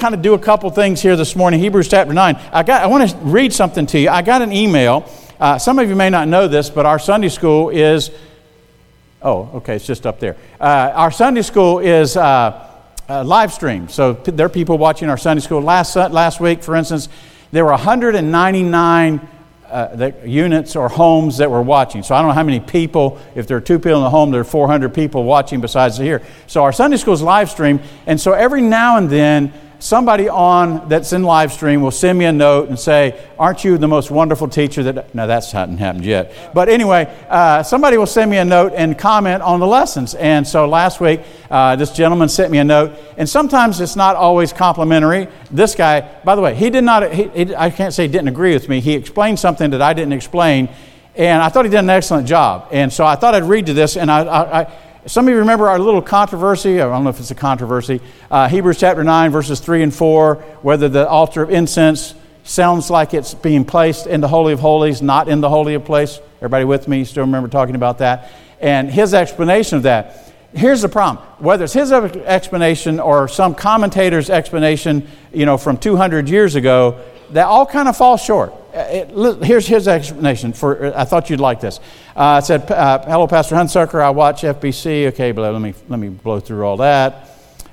kind of do a couple things here this morning. Hebrews chapter 9. I, got, I want to read something to you. I got an email. Uh, some of you may not know this, but our Sunday school is, oh, okay, it's just up there. Uh, our Sunday school is uh, uh live stream. So there are people watching our Sunday school. Last, last week, for instance, there were 199 uh, units or homes that were watching. So I don't know how many people, if there are two people in the home, there are 400 people watching besides here. So our Sunday school is live stream. And so every now and then, somebody on that's in live stream will send me a note and say, Aren't you the most wonderful teacher that. No, that's hadn't happened yet. But anyway, uh, somebody will send me a note and comment on the lessons. And so last week, uh, this gentleman sent me a note. And sometimes it's not always complimentary. This guy, by the way, he did not, he, he, I can't say he didn't agree with me. He explained something that I didn't explain. And I thought he did an excellent job. And so I thought I'd read to this. And I, I, I some of you remember our little controversy. I don't know if it's a controversy. Uh, Hebrews chapter 9, verses 3 and 4, whether the altar of incense sounds like it's being placed in the Holy of Holies, not in the Holy of Place. Everybody with me? Still remember talking about that? And his explanation of that. Here's the problem. Whether it's his explanation or some commentator's explanation, you know, from 200 years ago, that all kind of fall short. It, here's his explanation for i thought you'd like this. Uh, it said uh, hello pastor hunsucker i watch fbc okay but let me let me blow through all that.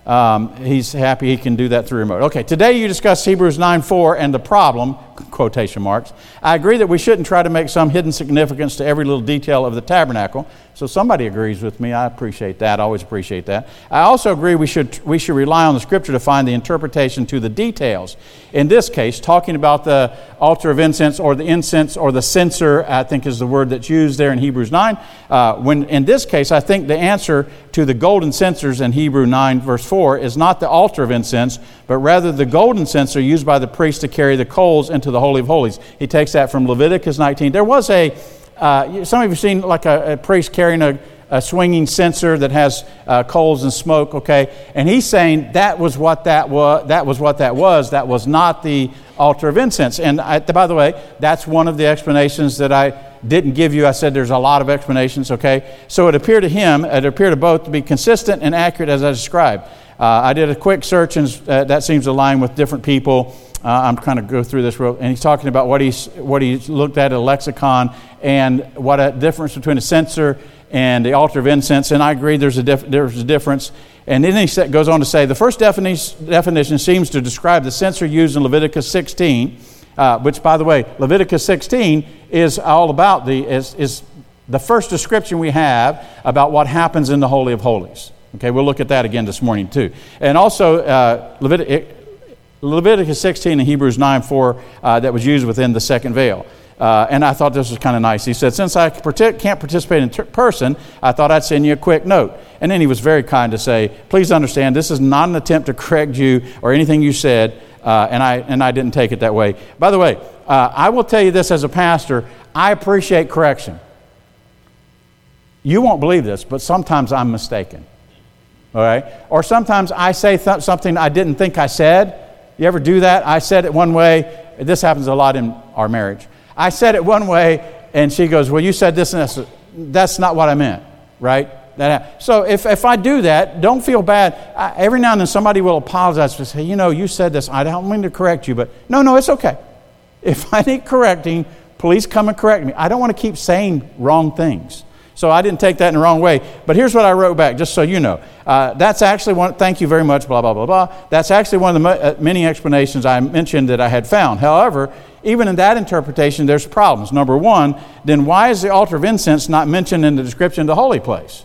Um, he's happy he can do that through remote. Okay today you discuss hebrews 9 4 and the problem quotation marks i agree that we shouldn't try to make some hidden significance to every little detail of the tabernacle so somebody agrees with me. I appreciate that. I always appreciate that. I also agree we should, we should rely on the scripture to find the interpretation to the details. In this case, talking about the altar of incense or the incense or the censer, I think is the word that's used there in Hebrews 9. Uh, when in this case, I think the answer to the golden censers in Hebrew 9, verse 4, is not the altar of incense, but rather the golden censer used by the priest to carry the coals into the Holy of Holies. He takes that from Leviticus 19. There was a uh, some of you have seen like a, a priest carrying a, a, swinging censer that has uh, coals and smoke, okay? And he's saying that was what that was. That was what that was. That was not the altar of incense. And I, by the way, that's one of the explanations that I didn't give you. I said there's a lot of explanations, okay? So it appeared to him, it appeared to both to be consistent and accurate as I described. Uh, I did a quick search, and uh, that seems to align with different people. Uh, I'm kind of go through this real, and he's talking about what he's what he's looked at a lexicon and what a difference between a censer and the altar of incense. And I agree, there's a dif- there's a difference. And then he goes on to say the first definition, definition seems to describe the censer used in Leviticus 16, uh, which, by the way, Leviticus 16 is all about the is, is the first description we have about what happens in the Holy of Holies. Okay, we'll look at that again this morning too. And also, uh, Leviticus. Leviticus 16 and Hebrews 9 4 uh, that was used within the second veil. Uh, and I thought this was kind of nice. He said, Since I can't participate in person, I thought I'd send you a quick note. And then he was very kind to say, Please understand, this is not an attempt to correct you or anything you said, uh, and, I, and I didn't take it that way. By the way, uh, I will tell you this as a pastor I appreciate correction. You won't believe this, but sometimes I'm mistaken. All right? Or sometimes I say th- something I didn't think I said you ever do that? I said it one way. This happens a lot in our marriage. I said it one way, and she goes, Well, you said this and. That's not what I meant, right? That, so if, if I do that, don't feel bad. I, every now and then somebody will apologize and say, You know, you said this. I don't mean to correct you, but no, no, it's okay. If I need correcting, please come and correct me. I don't want to keep saying wrong things. So I didn't take that in the wrong way. But here's what I wrote back, just so you know. Uh, that's actually one, thank you very much, blah, blah, blah, blah. That's actually one of the uh, many explanations I mentioned that I had found. However, even in that interpretation, there's problems. Number one, then why is the altar of incense not mentioned in the description of the holy place?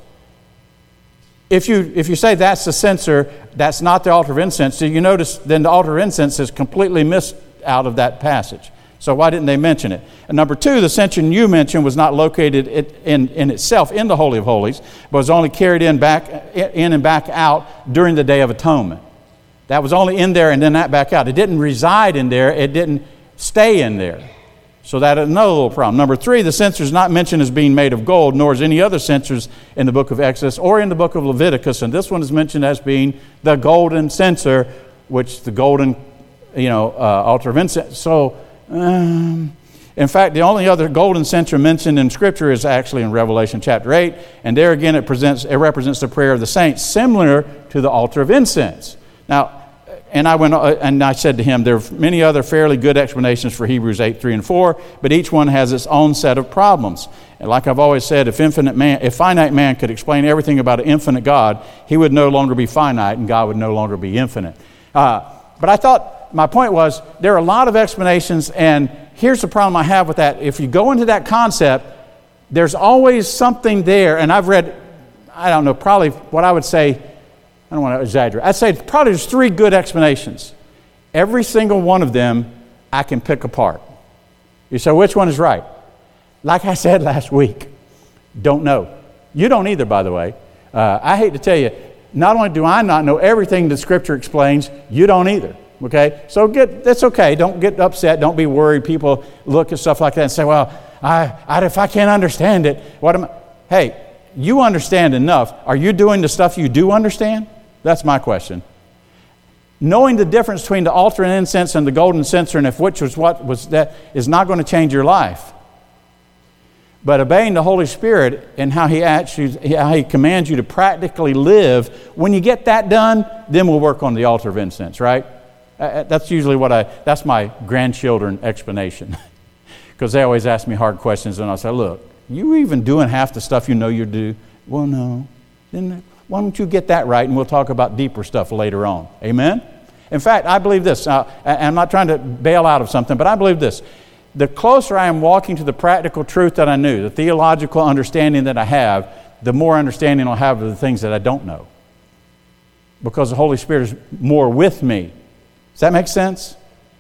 If you, if you say that's the censer, that's not the altar of incense, so you notice then the altar of incense is completely missed out of that passage. So why didn't they mention it? And number two, the censer you mentioned was not located in, in itself in the Holy of Holies, but was only carried in, back, in and back out during the Day of Atonement. That was only in there and then that back out. It didn't reside in there, it didn't stay in there. So that is another little problem. Number three, the censer is not mentioned as being made of gold, nor is any other censers in the book of Exodus or in the book of Leviticus. And this one is mentioned as being the golden censer, which the golden, you know, uh, altar of incense. So um, in fact, the only other golden censer mentioned in Scripture is actually in Revelation chapter 8, and there again it, presents, it represents the prayer of the saints, similar to the altar of incense. Now, and I went uh, and I said to him, there are many other fairly good explanations for Hebrews 8, 3, and 4, but each one has its own set of problems. And like I've always said, if infinite man, if finite man could explain everything about an infinite God, he would no longer be finite and God would no longer be infinite. Uh, but I thought my point was there are a lot of explanations, and here's the problem I have with that. If you go into that concept, there's always something there, and I've read, I don't know, probably what I would say I don't want to exaggerate. I'd say probably there's three good explanations. Every single one of them I can pick apart. You say, which one is right? Like I said last week, don't know. You don't either, by the way. Uh, I hate to tell you, not only do I not know everything that Scripture explains, you don't either. Okay? So get, that's okay. Don't get upset. Don't be worried. People look at stuff like that and say, well, I, I, if I can't understand it, what am I? Hey, you understand enough. Are you doing the stuff you do understand? That's my question. Knowing the difference between the altar and incense and the golden censer, and if which was what was that, is not going to change your life. But obeying the Holy Spirit and how He actually, how He commands you to practically live, when you get that done, then we'll work on the altar of incense, right? Uh, uh, that's usually what I, that's my grandchildren explanation. Because they always ask me hard questions, and I say, look, you even doing half the stuff you know you do? Well, no. Then why don't you get that right and we'll talk about deeper stuff later on? Amen? In fact, I believe this. Uh, I'm not trying to bail out of something, but I believe this. The closer I am walking to the practical truth that I knew, the theological understanding that I have, the more understanding I'll have of the things that I don't know. Because the Holy Spirit is more with me. Does that make sense?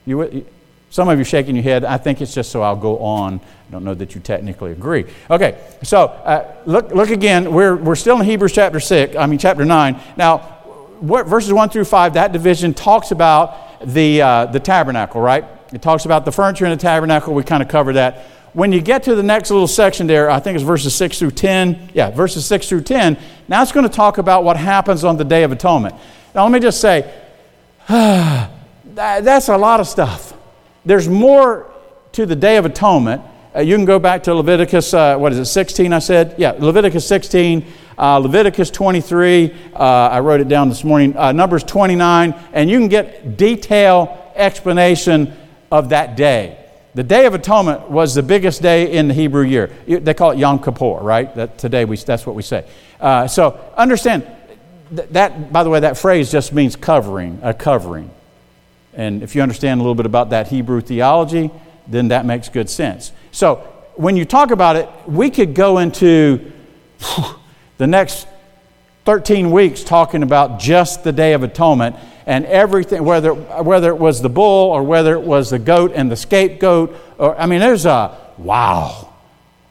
You, some of you shaking your head. I think it's just so I'll go on. I don't know that you technically agree. Okay, so uh, look, look again. We're, we're still in Hebrews chapter 6, I mean, chapter 9. Now, what, verses 1 through 5, that division talks about the, uh, the tabernacle, right? It talks about the furniture in the tabernacle. We kind of covered that. When you get to the next little section there, I think it's verses 6 through 10. Yeah, verses 6 through 10. Now it's going to talk about what happens on the Day of Atonement. Now, let me just say, that's a lot of stuff. There's more to the Day of Atonement. Uh, you can go back to Leviticus, uh, what is it, 16, I said? Yeah, Leviticus 16, uh, Leviticus 23, uh, I wrote it down this morning, uh, Numbers 29, and you can get detailed explanation of that day. The Day of Atonement was the biggest day in the Hebrew year. They call it Yom Kippur, right? That today we, that's what we say. Uh, so understand that, by the way, that phrase just means covering, a covering. And if you understand a little bit about that Hebrew theology, then that makes good sense. So when you talk about it, we could go into the next 13 weeks talking about just the Day of Atonement and everything, whether, whether it was the bull or whether it was the goat and the scapegoat. Or, I mean, there's a wow.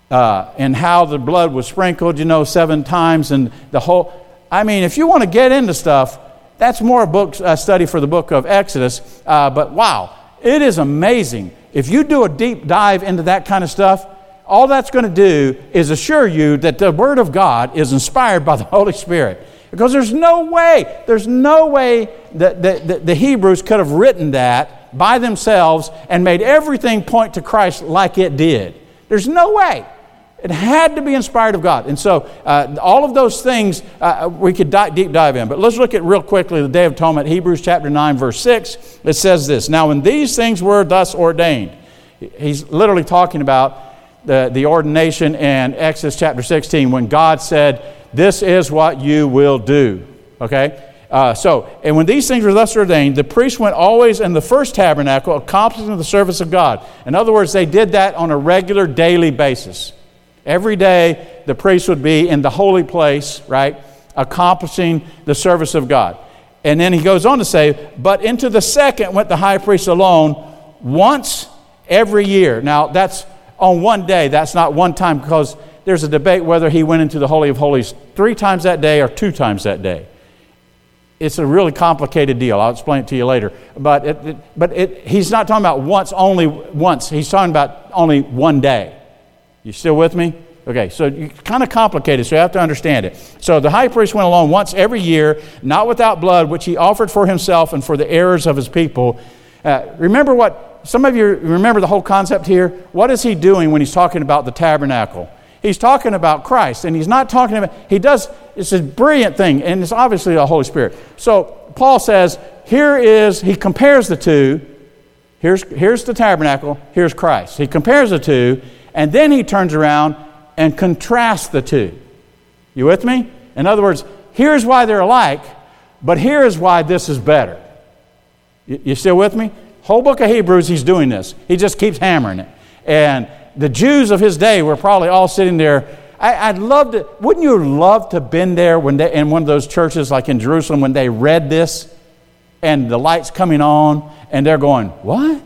Uh, and how the blood was sprinkled, you know, seven times and the whole. I mean, if you want to get into stuff, that's more a book a study for the book of Exodus. Uh, but wow, it is amazing. If you do a deep dive into that kind of stuff, all that's going to do is assure you that the Word of God is inspired by the Holy Spirit. Because there's no way, there's no way that, that, that the Hebrews could have written that by themselves and made everything point to Christ like it did. There's no way. It had to be inspired of God. And so, uh, all of those things uh, we could di- deep dive in. But let's look at real quickly the Day of Atonement, Hebrews chapter 9, verse 6. It says this Now, when these things were thus ordained, he's literally talking about the, the ordination in Exodus chapter 16 when God said, This is what you will do. Okay? Uh, so, and when these things were thus ordained, the priest went always in the first tabernacle, accomplishing the service of God. In other words, they did that on a regular daily basis. Every day, the priest would be in the holy place, right, accomplishing the service of God. And then he goes on to say, But into the second went the high priest alone once every year. Now, that's on one day, that's not one time because there's a debate whether he went into the Holy of Holies three times that day or two times that day. It's a really complicated deal. I'll explain it to you later. But, it, it, but it, he's not talking about once, only once. He's talking about only one day. You still with me? Okay, so it's kind of complicated, so you have to understand it. So the high priest went along once every year, not without blood, which he offered for himself and for the errors of his people. Uh, remember what, some of you remember the whole concept here? What is he doing when he's talking about the tabernacle? He's talking about Christ, and he's not talking about, he does, it's a brilliant thing, and it's obviously the Holy Spirit. So Paul says, here is, he compares the two. Here's, here's the tabernacle, here's Christ. He compares the two, and then he turns around and contrasts the two. You with me? In other words, here's why they're alike, but here's why this is better. You, you still with me? Whole book of Hebrews, he's doing this. He just keeps hammering it. And the Jews of his day were probably all sitting there. I, would love to, wouldn't you love to have been there when they, in one of those churches like in Jerusalem when they read this and the lights coming on and they're going, What?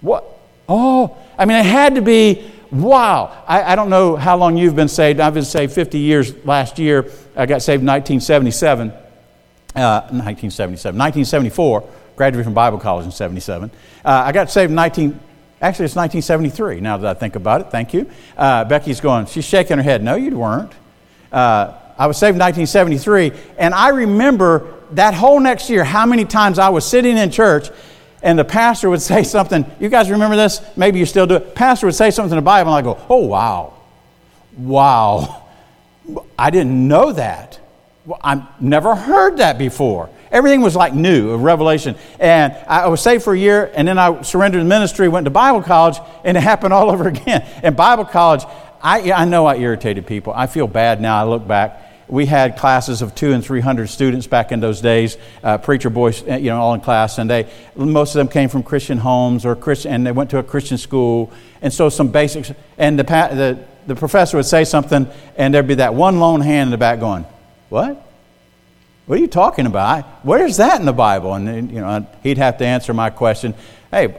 What? Oh, I mean, it had to be, wow. I, I don't know how long you've been saved. I've been saved 50 years last year. I got saved in 1977. Uh, 1977, 1974, graduated from Bible college in 77. Uh, I got saved in 19, Actually, it's 1973 now that I think about it. Thank you. Uh, Becky's going, she's shaking her head. No, you weren't. Uh, I was saved in 1973, and I remember that whole next year how many times I was sitting in church and the pastor would say something. You guys remember this? Maybe you still do it. Pastor would say something in the Bible, and I go, oh, wow. Wow. I didn't know that. I've never heard that before. Everything was like new, a revelation. And I was saved for a year, and then I surrendered to ministry, went to Bible college, and it happened all over again. In Bible college, I, I know I irritated people. I feel bad now. I look back. We had classes of two and three hundred students back in those days, uh, preacher boys, uh, you know, all in class, and they most of them came from Christian homes or Christian, and they went to a Christian school, and so some basics. And the the the professor would say something, and there'd be that one lone hand in the back going, "What?" What are you talking about? Where's that in the Bible? And you know, he'd have to answer my question. Hey,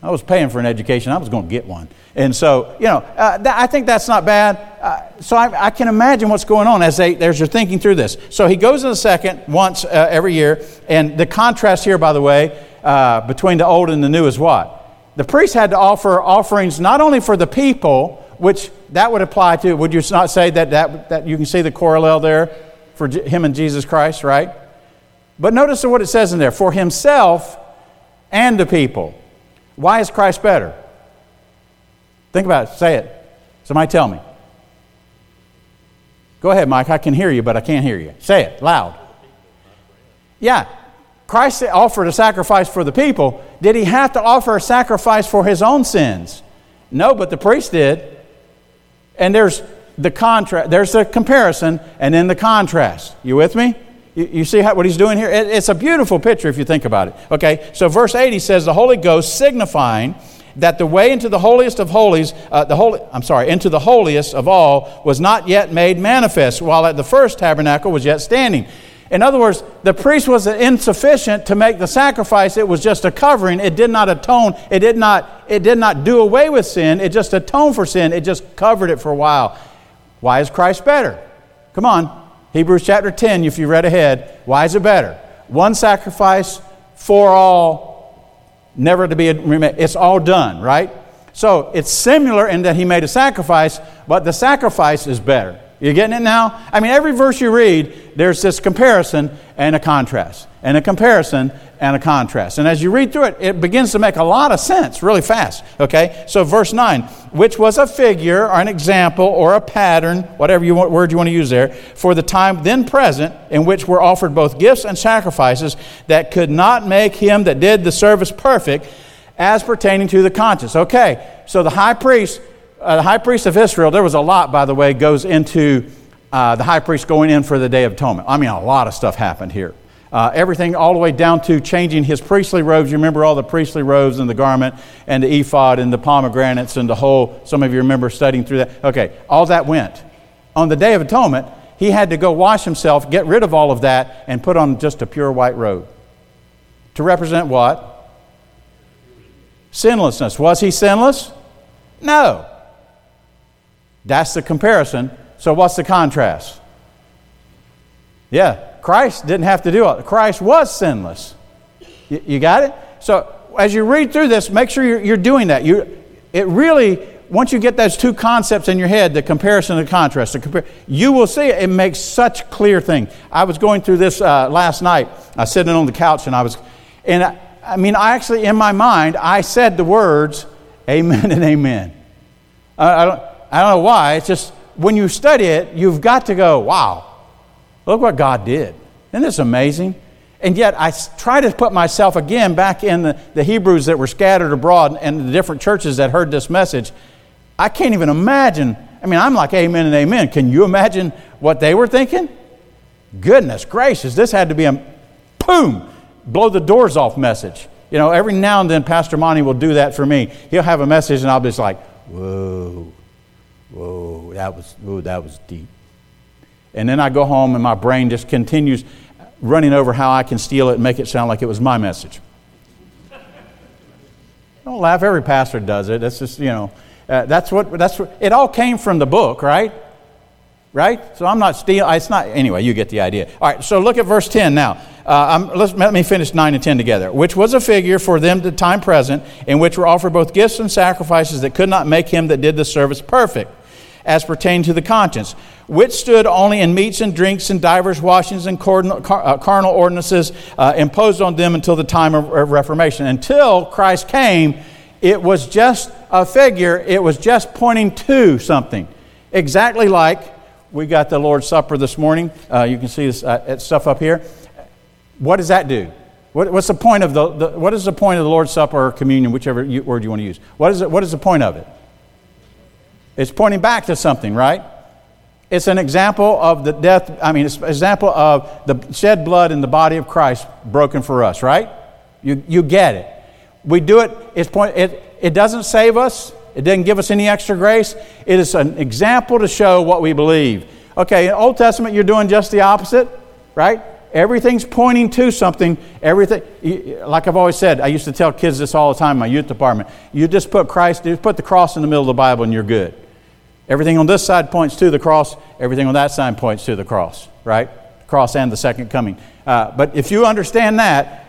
I was paying for an education. I was going to get one. And so, you know, uh, th- I think that's not bad. Uh, so I, I, can imagine what's going on as they, there's you're thinking through this. So he goes in the second once uh, every year. And the contrast here, by the way, uh, between the old and the new is what? The priest had to offer offerings not only for the people, which that would apply to, would you not say that, that, that you can see the corollary there? for him and Jesus Christ, right? But notice what it says in there for himself and the people. Why is Christ better? Think about it. Say it. Somebody tell me. Go ahead, Mike. I can hear you, but I can't hear you. Say it loud. Yeah. Christ offered a sacrifice for the people. Did he have to offer a sacrifice for his own sins? No, but the priest did. And there's the contrast. There's the comparison and then the contrast. You with me? You, you see how, what he's doing here? It, it's a beautiful picture if you think about it. Okay, so verse 80 says, The Holy Ghost signifying that the way into the holiest of holies, uh, the holy, I'm sorry, into the holiest of all was not yet made manifest, while at the first tabernacle was yet standing. In other words, the priest was insufficient to make the sacrifice. It was just a covering. It did not atone. It did not, it did not do away with sin. It just atoned for sin. It just covered it for a while. Why is Christ better? Come on. Hebrews chapter 10, if you read ahead. Why is it better? One sacrifice for all, never to be, it's all done, right? So it's similar in that he made a sacrifice, but the sacrifice is better. You getting it now? I mean, every verse you read, there's this comparison and a contrast, and a comparison and a contrast. And as you read through it, it begins to make a lot of sense really fast. Okay? So, verse 9, which was a figure or an example or a pattern, whatever you want, word you want to use there, for the time then present in which were offered both gifts and sacrifices that could not make him that did the service perfect as pertaining to the conscience. Okay, so the high priest uh, the high priest of Israel, there was a lot, by the way, goes into uh, the high priest going in for the Day of Atonement. I mean, a lot of stuff happened here. Uh, everything all the way down to changing his priestly robes. You remember all the priestly robes and the garment and the ephod and the pomegranates and the whole. Some of you remember studying through that. Okay, all that went. On the Day of Atonement, he had to go wash himself, get rid of all of that, and put on just a pure white robe. To represent what? Sinlessness. Was he sinless? No. That's the comparison. So, what's the contrast? Yeah, Christ didn't have to do it. Christ was sinless. You, you got it? So, as you read through this, make sure you're, you're doing that. You, it really, once you get those two concepts in your head, the comparison and the contrast, the compar- you will see it. It makes such clear thing. I was going through this uh, last night. I was sitting on the couch and I was, and I, I mean, I actually, in my mind, I said the words, Amen and Amen. I, I don't, I don't know why. It's just when you study it, you've got to go, wow, look what God did. Isn't this amazing? And yet I try to put myself again back in the, the Hebrews that were scattered abroad and the different churches that heard this message. I can't even imagine. I mean, I'm like, amen and amen. Can you imagine what they were thinking? Goodness gracious, this had to be a boom, blow the doors off message. You know, every now and then Pastor Monty will do that for me. He'll have a message and I'll be just like, whoa, whoa, that was, whoa, that was deep. And then I go home and my brain just continues running over how I can steal it and make it sound like it was my message. Don't laugh. Every pastor does it. That's just, you know, uh, that's what, that's what, it all came from the book, right? Right? So I'm not stealing. It's not, anyway, you get the idea. All right, so look at verse 10 now. Uh, let me finish 9 and 10 together. Which was a figure for them the time present, in which were offered both gifts and sacrifices that could not make him that did the service perfect as pertaining to the conscience, which stood only in meats and drinks and divers washings and uh, carnal ordinances uh, imposed on them until the time of Reformation. Until Christ came, it was just a figure, it was just pointing to something. Exactly like we got the Lord's Supper this morning. Uh, you can see this uh, stuff up here. What does that do? What, what's the point of the, the, what is the point of the Lord's Supper or communion, whichever you, word you want to use? What is, it, what is the point of it? It's pointing back to something, right? It's an example of the death, I mean, it's an example of the shed blood in the body of Christ broken for us, right? You, you get it. We do it, it's point, it, it doesn't save us, it doesn't give us any extra grace. It is an example to show what we believe. Okay, in Old Testament, you're doing just the opposite, right? Everything's pointing to something. Everything, like I've always said, I used to tell kids this all the time in my youth department. You just put Christ, you just put the cross in the middle of the Bible and you're good. Everything on this side points to the cross, everything on that side points to the cross, right? cross and the second coming. Uh, but if you understand that,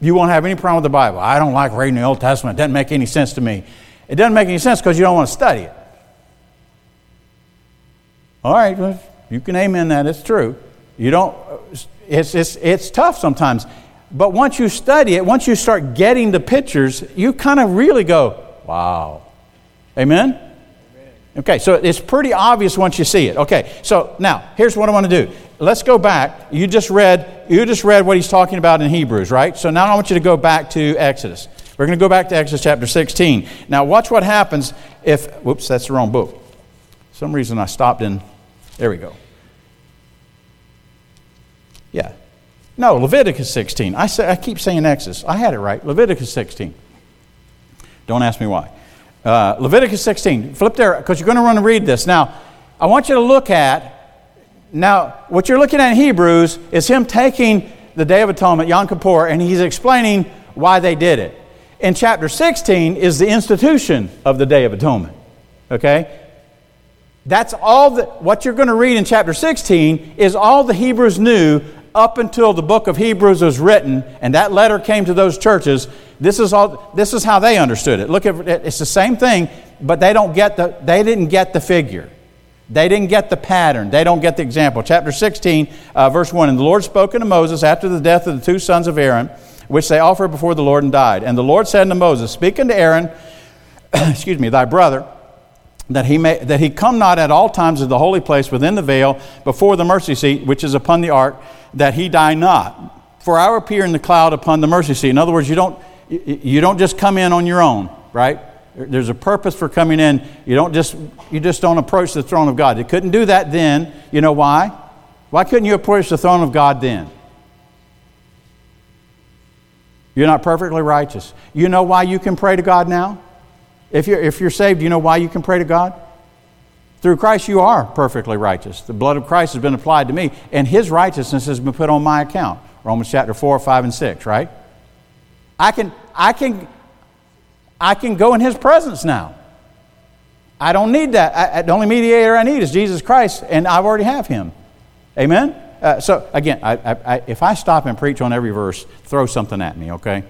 you won't have any problem with the Bible. I don't like reading the Old Testament, it doesn't make any sense to me. It doesn't make any sense because you don't want to study it. All right, well, you can amen that, it's true. You don't, it's, it's, it's tough sometimes. But once you study it, once you start getting the pictures, you kind of really go, wow. Amen? Okay, so it's pretty obvious once you see it. Okay, so now here's what I want to do. Let's go back. You just read you just read what he's talking about in Hebrews, right? So now I want you to go back to Exodus. We're going to go back to Exodus chapter 16. Now watch what happens if whoops, that's the wrong book. some reason I stopped in there we go. Yeah. No, Leviticus 16. I say I keep saying Exodus. I had it right. Leviticus 16. Don't ask me why. Uh, Leviticus 16. Flip there because you're going to run and read this. Now, I want you to look at, now, what you're looking at in Hebrews is him taking the Day of Atonement, Yom Kippur, and he's explaining why they did it. In chapter 16 is the institution of the Day of Atonement. Okay? That's all that, what you're going to read in chapter 16 is all the Hebrews knew up until the book of Hebrews was written and that letter came to those churches, this is, all, this is how they understood it. Look at it's the same thing, but they, don't get the, they didn't get the figure. They didn't get the pattern. They don't get the example. Chapter 16, uh, verse 1 And the Lord spoke unto Moses after the death of the two sons of Aaron, which they offered before the Lord and died. And the Lord said unto Moses, Speak unto Aaron, excuse me, thy brother, that he, may, that he come not at all times to the holy place within the veil before the mercy seat which is upon the ark, that he die not. For I appear in the cloud upon the mercy seat. In other words, you don't, you don't just come in on your own, right? There's a purpose for coming in. You don't just you just don't approach the throne of God. You couldn't do that then. You know why? Why couldn't you approach the throne of God then? You're not perfectly righteous. You know why you can pray to God now? If you're, if you're saved, you know why you can pray to God? Through Christ, you are perfectly righteous. The blood of Christ has been applied to me, and his righteousness has been put on my account. Romans chapter 4, 5, and 6, right? I can, I can, I can go in his presence now. I don't need that. I, the only mediator I need is Jesus Christ, and I already have him. Amen? Uh, so, again, I, if I stop and preach on every verse, throw something at me, okay?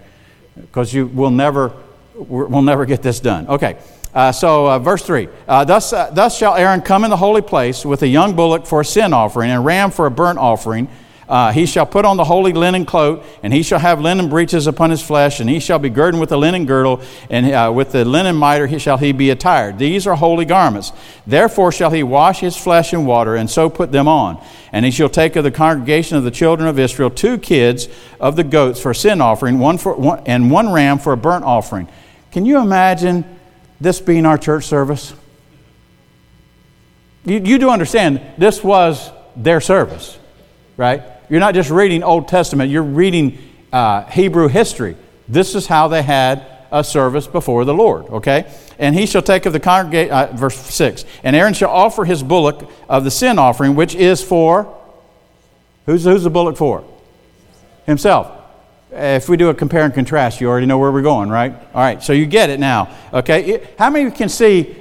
Because you will never we'll never get this done. Okay, uh, so uh, verse 3 uh, thus, uh, thus shall Aaron come in the holy place with a young bullock for a sin offering, and a ram for a burnt offering, Uh, he shall put on the holy linen cloak, and he shall have linen breeches upon his flesh, and he shall be girded with a linen girdle, and uh, with the linen mitre he shall he be attired. These are holy garments. Therefore shall he wash his flesh in water, and so put them on. And he shall take of the congregation of the children of Israel two kids of the goats for a sin offering, one for one, and one ram for a burnt offering. Can you imagine this being our church service? You, you do understand this was their service, right? You're not just reading Old Testament, you're reading uh, Hebrew history. This is how they had a service before the Lord, okay? And he shall take of the congregation, uh, verse 6, and Aaron shall offer his bullock of the sin offering, which is for, who's, who's the bullock for? Himself. If we do a compare and contrast, you already know where we're going, right? All right, so you get it now, okay? How many of you can see,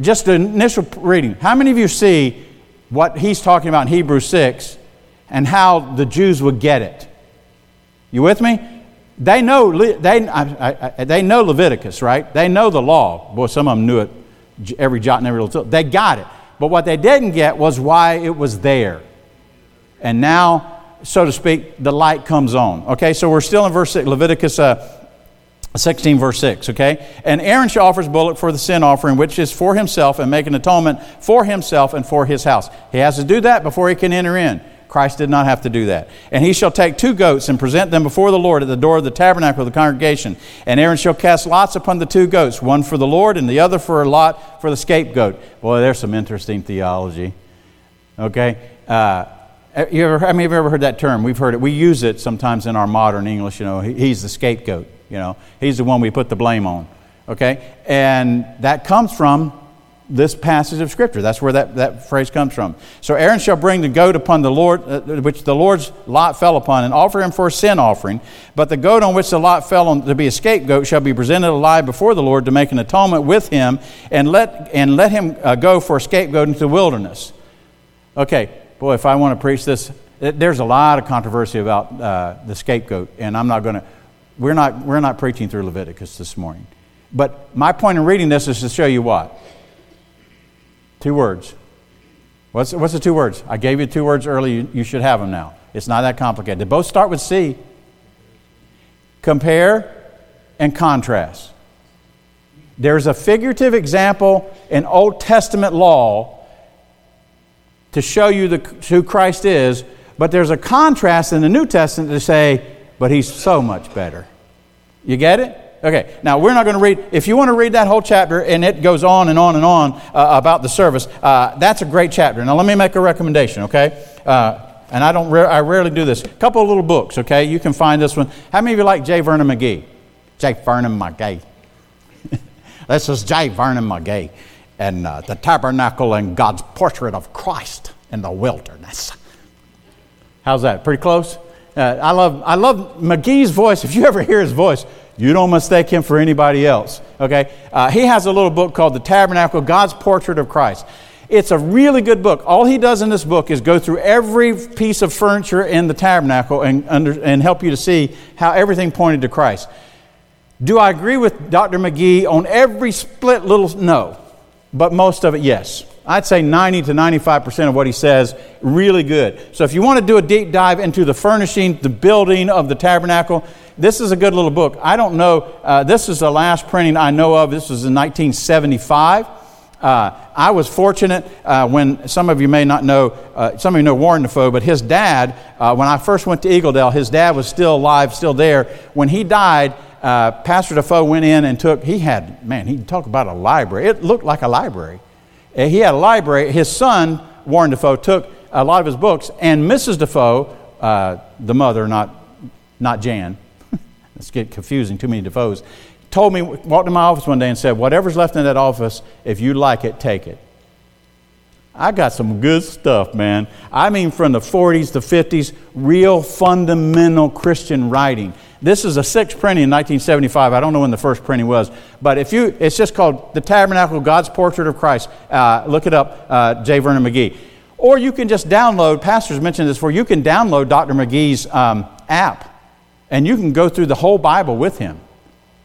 just the initial reading, how many of you see what he's talking about in Hebrews 6 and how the Jews would get it. You with me? They know, they, I, I, they know Leviticus, right? They know the law. Boy, some of them knew it, every jot and every little. Tittle. They got it. But what they didn't get was why it was there. And now, so to speak, the light comes on. Okay, so we're still in verse 6, Leviticus uh, 16 verse 6 okay and aaron shall offer his bullock for the sin offering which is for himself and make an atonement for himself and for his house he has to do that before he can enter in christ did not have to do that and he shall take two goats and present them before the lord at the door of the tabernacle of the congregation and aaron shall cast lots upon the two goats one for the lord and the other for a lot for the scapegoat boy there's some interesting theology okay uh, you ever, how many of you ever heard that term? We've heard it. We use it sometimes in our modern English. You know, he's the scapegoat. You know, he's the one we put the blame on. Okay? And that comes from this passage of Scripture. That's where that, that phrase comes from. So Aaron shall bring the goat upon the Lord, uh, which the Lord's lot fell upon, and offer him for a sin offering. But the goat on which the lot fell on to be a scapegoat shall be presented alive before the Lord to make an atonement with him, and let, and let him uh, go for a scapegoat into the wilderness. Okay, boy, if I want to preach this, there's a lot of controversy about uh, the scapegoat, and I'm not going to we're not, we're not preaching through Leviticus this morning. But my point in reading this is to show you what? Two words. What's, what's the two words? I gave you two words earlier. You, you should have them now. It's not that complicated. They both start with C. Compare and contrast. There's a figurative example in Old Testament law to show you the, who Christ is, but there's a contrast in the New Testament to say, but he's so much better. You get it? Okay, now we're not going to read, if you want to read that whole chapter and it goes on and on and on uh, about the service, uh, that's a great chapter. Now let me make a recommendation, okay? Uh, and I don't, I rarely do this. A couple of little books, okay? You can find this one. How many of you like J. Vernon McGee? J. Vernon McGee. this is J. Vernon McGee and uh, the tabernacle and God's portrait of Christ in the wilderness. How's that? Pretty close? Uh, I, love, I love McGee's voice. If you ever hear his voice, you don't mistake him for anybody else. Okay? Uh, he has a little book called The Tabernacle God's Portrait of Christ. It's a really good book. All he does in this book is go through every piece of furniture in the tabernacle and, under, and help you to see how everything pointed to Christ. Do I agree with Dr. McGee on every split little? No. But most of it, yes. I'd say 90 to 95% of what he says, really good. So if you want to do a deep dive into the furnishing, the building of the tabernacle, this is a good little book. I don't know, uh, this is the last printing I know of. This was in 1975. Uh, I was fortunate uh, when some of you may not know, uh, some of you know Warren Defoe, but his dad, uh, when I first went to Eagledale, his dad was still alive, still there. When he died, uh, Pastor Defoe went in and took, he had, man, he talk about a library. It looked like a library. He had a library. His son, Warren Defoe, took a lot of his books, and Mrs. Defoe, uh, the mother, not, not Jan, let's get confusing, too many Defoes, told me, walked in my office one day and said, Whatever's left in that office, if you like it, take it. I got some good stuff, man. I mean, from the 40s to 50s, real fundamental Christian writing. This is a sixth printing in 1975. I don't know when the first printing was, but if you, it's just called The Tabernacle, God's Portrait of Christ. Uh, look it up, uh, J. Vernon McGee. Or you can just download, pastors mentioned this before, you can download Dr. McGee's um, app and you can go through the whole Bible with him.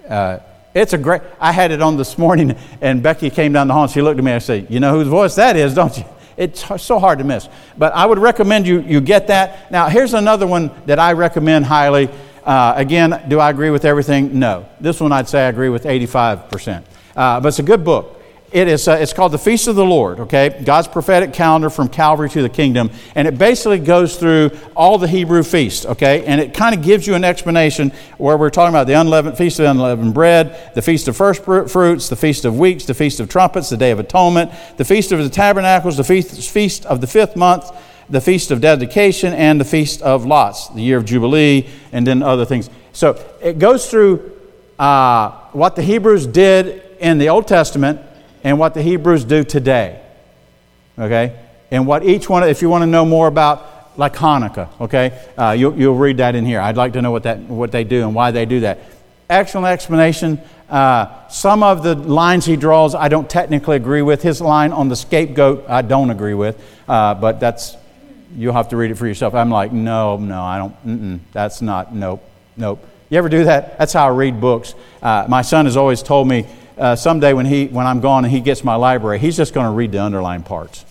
Uh, it's a great, I had it on this morning and Becky came down the hall and she looked at me and said, You know whose voice that is, don't you? It's so hard to miss. But I would recommend you, you get that. Now, here's another one that I recommend highly. Uh, again, do I agree with everything? No. This one I'd say I agree with 85%. Uh, but it's a good book. It is, uh, it's called the Feast of the Lord, okay? God's prophetic calendar from Calvary to the kingdom. And it basically goes through all the Hebrew feasts, okay? And it kind of gives you an explanation where we're talking about the unleavened feast of unleavened bread, the feast of first fruits, the feast of weeks, the feast of trumpets, the day of atonement, the feast of the tabernacles, the feast, feast of the fifth month, the feast of dedication, and the feast of lots, the year of Jubilee, and then other things. So it goes through uh, what the Hebrews did in the Old Testament and what the Hebrews do today. Okay? And what each one, if you want to know more about like Hanukkah, okay, uh, you'll, you'll read that in here. I'd like to know what, that, what they do and why they do that. Excellent explanation. Uh, some of the lines he draws I don't technically agree with. His line on the scapegoat I don't agree with, uh, but that's, you'll have to read it for yourself. I'm like, no, no, I don't, that's not, nope, nope. You ever do that? That's how I read books. Uh, my son has always told me, uh, someday when, he, when I'm gone and he gets my library, he's just going to read the underlined parts.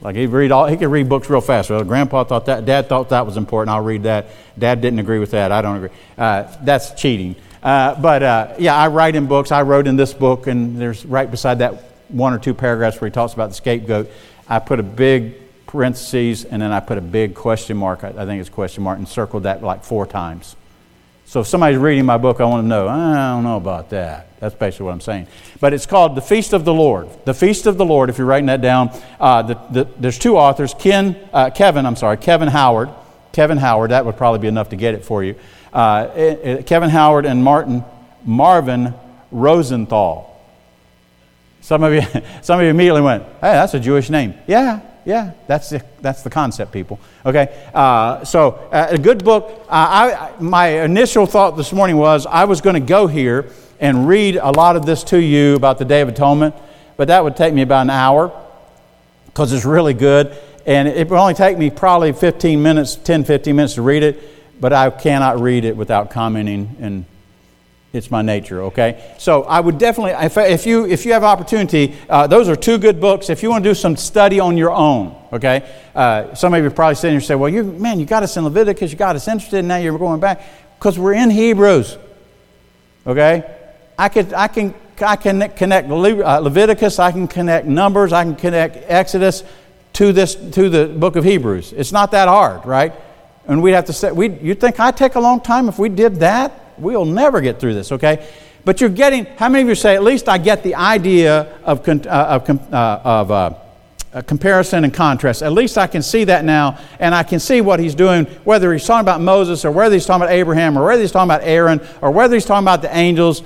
Like he read all, he can read books real fast. Well, Grandpa thought that, Dad thought that was important. I'll read that. Dad didn't agree with that. I don't agree. Uh, that's cheating. Uh, but uh, yeah, I write in books. I wrote in this book, and there's right beside that one or two paragraphs where he talks about the scapegoat. I put a big parentheses, and then I put a big question mark. I, I think it's question mark, and circled that like four times. So if somebody's reading my book, I want to know, I don't know about that. That's basically what I'm saying. But it's called The Feast of the Lord. The Feast of the Lord, if you're writing that down. Uh, the, the, there's two authors, Ken, uh, Kevin, I'm sorry, Kevin Howard. Kevin Howard, that would probably be enough to get it for you. Uh, it, it, Kevin Howard and Martin Marvin Rosenthal. Some of you, some of you immediately went, hey, that's a Jewish name. Yeah, yeah, that's the, that's the concept, people. Okay, uh, so uh, a good book. Uh, I, my initial thought this morning was I was going to go here and read a lot of this to you about the Day of Atonement, but that would take me about an hour because it's really good. And it would only take me probably 15 minutes, 10, 15 minutes to read it, but I cannot read it without commenting and it's my nature, okay? So I would definitely, if, if you, if you have opportunity, uh, those are two good books. If you want to do some study on your own, okay? Uh, some of you probably sitting here say, well, you, man, you got us in Leviticus, you got us interested, and now you're going back. Because we're in Hebrews, okay? I, could, I, can, I can connect uh, Leviticus, I can connect Numbers, I can connect Exodus to, this, to the book of Hebrews. It's not that hard, right? And we'd have to say, we, you'd think I'd take a long time if we did that? We'll never get through this, okay? But you're getting, how many of you say, at least I get the idea of, uh, of, uh, of uh, comparison and contrast. At least I can see that now, and I can see what he's doing, whether he's talking about Moses, or whether he's talking about Abraham, or whether he's talking about Aaron, or whether he's talking about the angels,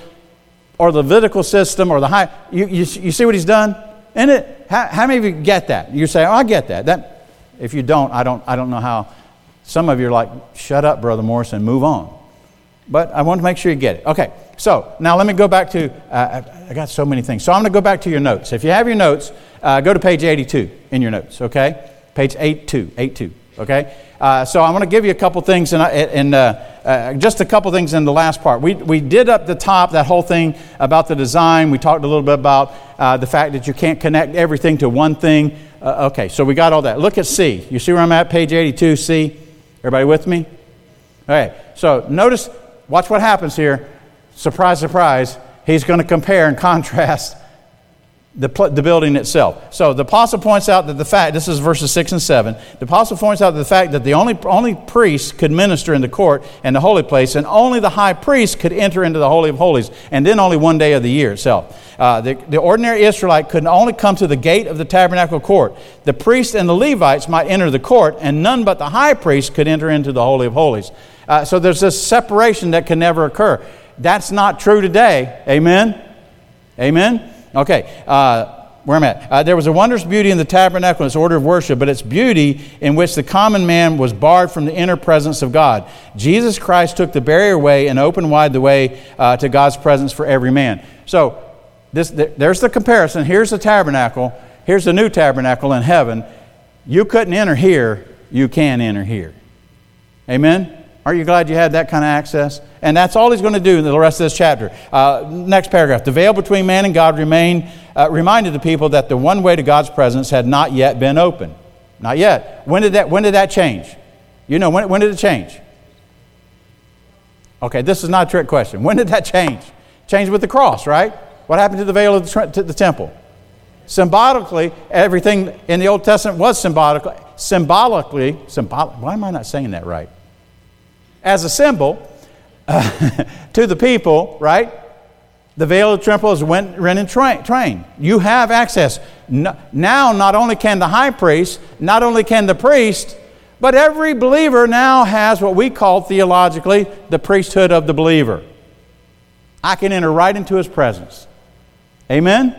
or the Levitical system, or the high. You, you, you see what he's done? In it, how, how many of you get that? You say, oh, I get that. that. If you don't, I don't, I don't know how. Some of you are like, shut up, Brother Morrison, move on but I want to make sure you get it. Okay, so now let me go back to, uh, I got so many things. So I'm going to go back to your notes. If you have your notes, uh, go to page 82 in your notes, okay? Page 82, 82, okay? Uh, so I'm going to give you a couple things, and, uh, uh, just a couple things in the last part. We, we did up the top that whole thing about the design. We talked a little bit about uh, the fact that you can't connect everything to one thing. okay, so we got all that. Look at C. You see where I'm at? Page 82, C. Everybody with me? Okay, so notice Watch what happens here. Surprise, surprise. He's going to compare and contrast the, the building itself. So the apostle points out that the fact, this is verses 6 and 7, the apostle points out the fact that the only, only priest could minister in the court and the holy place, and only the high priest could enter into the Holy of Holies, and then only one day of the year itself. Uh, the, the ordinary Israelite could only come to the gate of the tabernacle court. The priests and the Levites might enter the court, and none but the high priest could enter into the Holy of Holies. Uh, so there's this separation that can never occur. That's not true today. Amen? Amen? Okay. Uh, where am I at? Uh, there was a wondrous beauty in the tabernacle and its order of worship, but its beauty in which the common man was barred from the inner presence of God. Jesus Christ took the barrier away and opened wide the way uh, to God's presence for every man. So this, there's the comparison. Here's the tabernacle. Here's the new tabernacle in heaven. You couldn't enter here. You can enter here. Amen? Aren't you glad you had that kind of access? And that's all he's going to do in the rest of this chapter. Uh, next paragraph. The veil between man and God remained, uh, reminded the people that the one way to God's presence had not yet been open. Not yet. When did that, when did that change? You know, when, when did it change? Okay, this is not a trick question. When did that change? Changed with the cross, right? What happened to the veil of the, to the temple? Symbolically, everything in the Old Testament was symbolically, symbolically, symbolic, why am I not saying that right? As a symbol uh, to the people, right? The veil of the temple is rent and train, train. You have access. No, now, not only can the high priest, not only can the priest, but every believer now has what we call theologically the priesthood of the believer. I can enter right into his presence. Amen?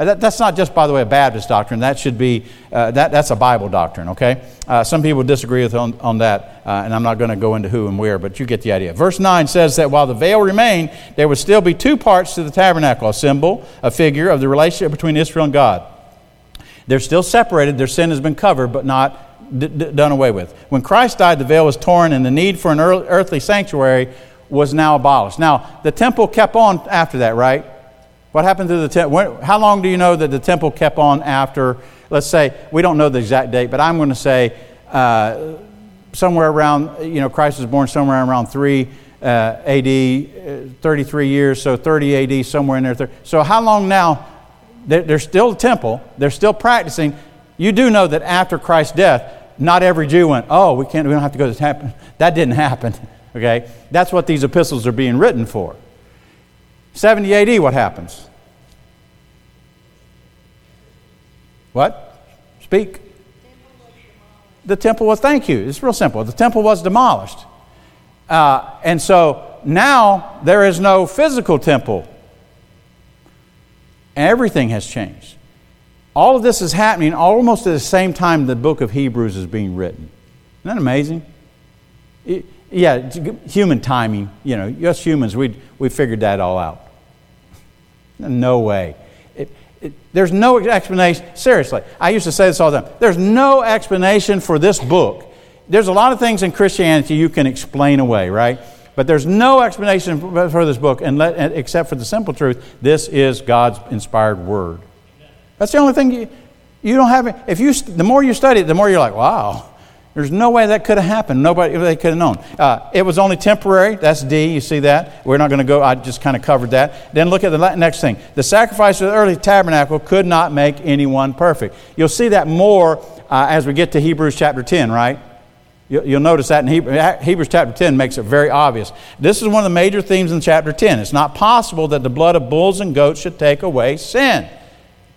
Uh, that, that's not just, by the way, a Baptist doctrine. That should be, uh, that, that's a Bible doctrine, okay? Uh, some people disagree with on, on that, uh, and I'm not going to go into who and where, but you get the idea. Verse 9 says that while the veil remained, there would still be two parts to the tabernacle a symbol, a figure of the relationship between Israel and God. They're still separated, their sin has been covered, but not d- d- done away with. When Christ died, the veil was torn, and the need for an earthly sanctuary was now abolished. Now, the temple kept on after that, right? What happened to the temple? How long do you know that the temple kept on after? Let's say, we don't know the exact date, but I'm going to say uh, somewhere around, you know, Christ was born somewhere around 3 uh, AD, uh, 33 years, so 30 AD, somewhere in there. So, how long now? They're still a temple, they're still practicing. You do know that after Christ's death, not every Jew went, oh, we, can't, we don't have to go to the temple. That didn't happen, okay? That's what these epistles are being written for. 70 AD, what happens? What? Speak. The temple was, thank you, it's real simple. The temple was demolished. Uh, and so now there is no physical temple. Everything has changed. All of this is happening almost at the same time the book of Hebrews is being written. Isn't that amazing? It, yeah, human timing. You know, us humans, we we figured that all out. No way. It, it, there's no explanation. Seriously, I used to say this all the time. There's no explanation for this book. There's a lot of things in Christianity you can explain away, right? But there's no explanation for this book and let, except for the simple truth this is God's inspired word. That's the only thing you, you don't have. If you, the more you study it, the more you're like, wow, there's no way that could have happened. Nobody they could have known. Uh, it was only temporary. That's D. You see that? We're not going to go. I just kind of covered that. Then look at the next thing. The sacrifice of the early tabernacle could not make anyone perfect. You'll see that more uh, as we get to Hebrews chapter 10, right? You'll notice that in Hebrews chapter 10 makes it very obvious. This is one of the major themes in chapter 10. It's not possible that the blood of bulls and goats should take away sin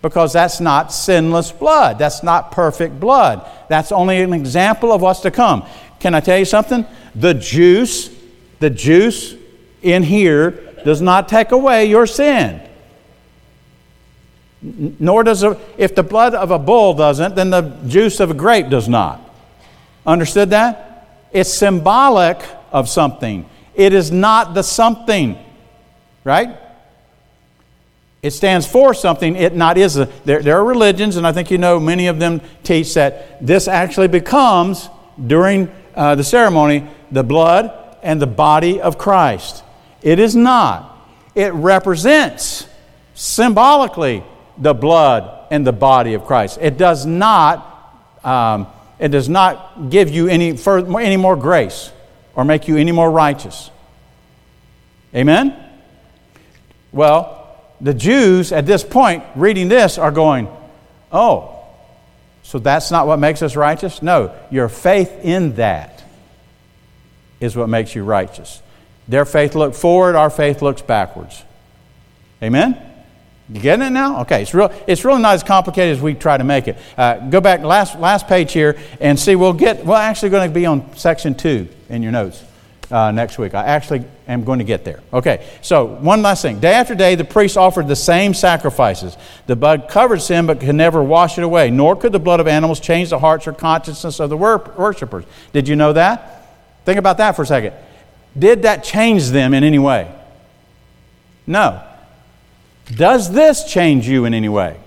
because that's not sinless blood. That's not perfect blood. That's only an example of what's to come. Can I tell you something? The juice, the juice in here does not take away your sin. Nor does a, if the blood of a bull doesn't, then the juice of a grape does not. Understood that? It's symbolic of something. It is not the something. Right? It stands for something, it not is. A, there, there are religions, and I think you know many of them teach that this actually becomes, during uh, the ceremony, the blood and the body of Christ. It is not. It represents symbolically the blood and the body of Christ. It does not, um, it does not give you any, further, any more grace or make you any more righteous. Amen? Well, the Jews at this point reading this are going, oh, so that's not what makes us righteous? No, your faith in that is what makes you righteous. Their faith looked forward, our faith looks backwards. Amen? You getting it now? Okay, it's, real, it's really not as complicated as we try to make it. Uh, go back last, last page here and see, we'll get, we're actually going to be on section two in your notes uh, next week. I actually am going to get there. Okay, so one last thing. Day after day, the priests offered the same sacrifices. The blood covered sin but could never wash it away, nor could the blood of animals change the hearts or consciousness of the wor- worshippers. Did you know that? Think about that for a second. Did that change them in any way? No. Does this change you in any way?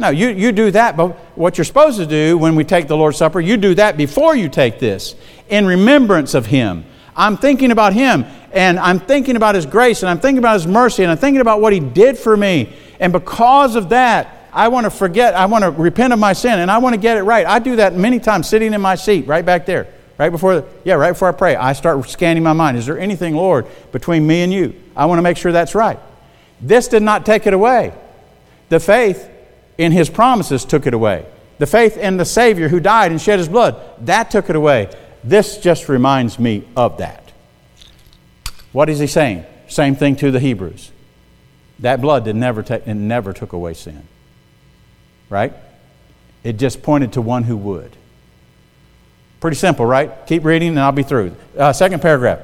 No, you, you do that, but what you're supposed to do when we take the Lord's Supper, you do that before you take this, in remembrance of Him. I'm thinking about Him, and I'm thinking about His grace, and I'm thinking about His mercy, and I'm thinking about what He did for me. And because of that, I want to forget, I want to repent of my sin, and I want to get it right. I do that many times sitting in my seat right back there. Right before, yeah, right before I pray, I start scanning my mind. Is there anything, Lord, between me and you? I want to make sure that's right. This did not take it away. The faith in his promises took it away. The faith in the Savior who died and shed his blood, that took it away. This just reminds me of that. What is he saying? Same thing to the Hebrews. That blood did never take, it never took away sin. Right? It just pointed to one who would. Pretty simple, right? Keep reading and I'll be through. Uh, second paragraph.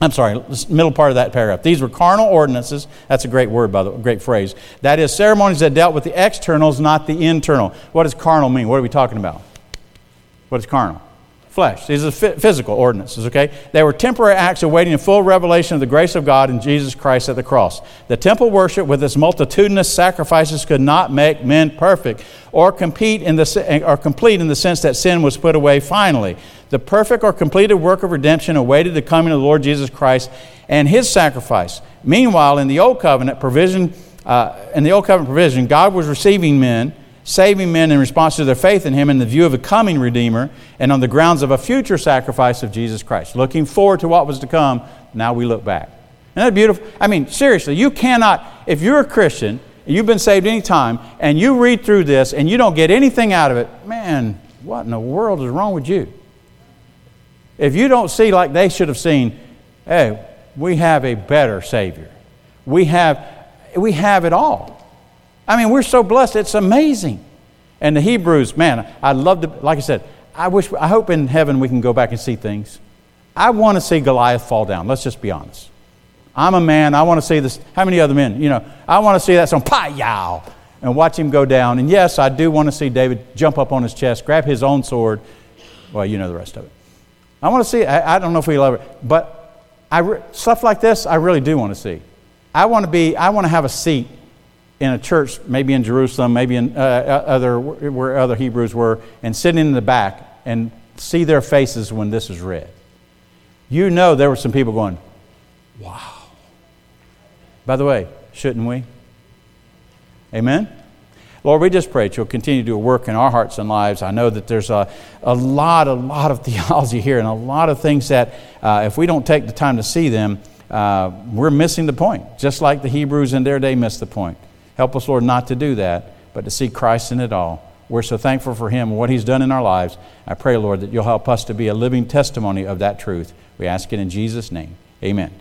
I'm sorry, middle part of that paragraph. These were carnal ordinances. That's a great word, by the way, great phrase. That is, ceremonies that dealt with the externals, not the internal. What does carnal mean? What are we talking about? What is carnal? Flesh. These are physical ordinances, okay? They were temporary acts awaiting a full revelation of the grace of God in Jesus Christ at the cross. The temple worship with its multitudinous sacrifices could not make men perfect or, compete in the, or complete in the sense that sin was put away finally. The perfect or completed work of redemption awaited the coming of the Lord Jesus Christ and his sacrifice. Meanwhile, in the Old Covenant provision, uh, in the Old Covenant provision, God was receiving men, saving men in response to their faith in him in the view of a coming Redeemer and on the grounds of a future sacrifice of Jesus Christ. Looking forward to what was to come, now we look back. Isn't that beautiful? I mean, seriously, you cannot, if you're a Christian, you've been saved any time, and you read through this and you don't get anything out of it, man, what in the world is wrong with you? If you don't see like they should have seen, hey, we have a better Savior. We have, we have it all. I mean, we're so blessed, it's amazing. And the Hebrews, man, I love to, like I said, I wish, I hope in heaven we can go back and see things. I want to see Goliath fall down. Let's just be honest. I'm a man. I want to see this. How many other men? You know, I want to see that song, pa yow, and watch him go down. And yes, I do want to see David jump up on his chest, grab his own sword. Well, you know the rest of it. I want to see, I, I don't know if we love it, but I re, stuff like this, I really do want to see. I want to be, I want to have a seat in a church, maybe in Jerusalem, maybe in uh, uh, other, where other Hebrews were, and sitting in the back and see their faces when this is read. You know there were some people going, wow. By the way, shouldn't we? Amen? Lord, we just pray that you'll continue to do a work in our hearts and lives. I know that there's a, a lot, a lot of theology here and a lot of things that uh, if we don't take the time to see them, uh, we're missing the point, just like the Hebrews in their day missed the point. Help us, Lord, not to do that, but to see Christ in it all. We're so thankful for Him and what He's done in our lives. I pray, Lord, that you'll help us to be a living testimony of that truth. We ask it in Jesus' name. Amen.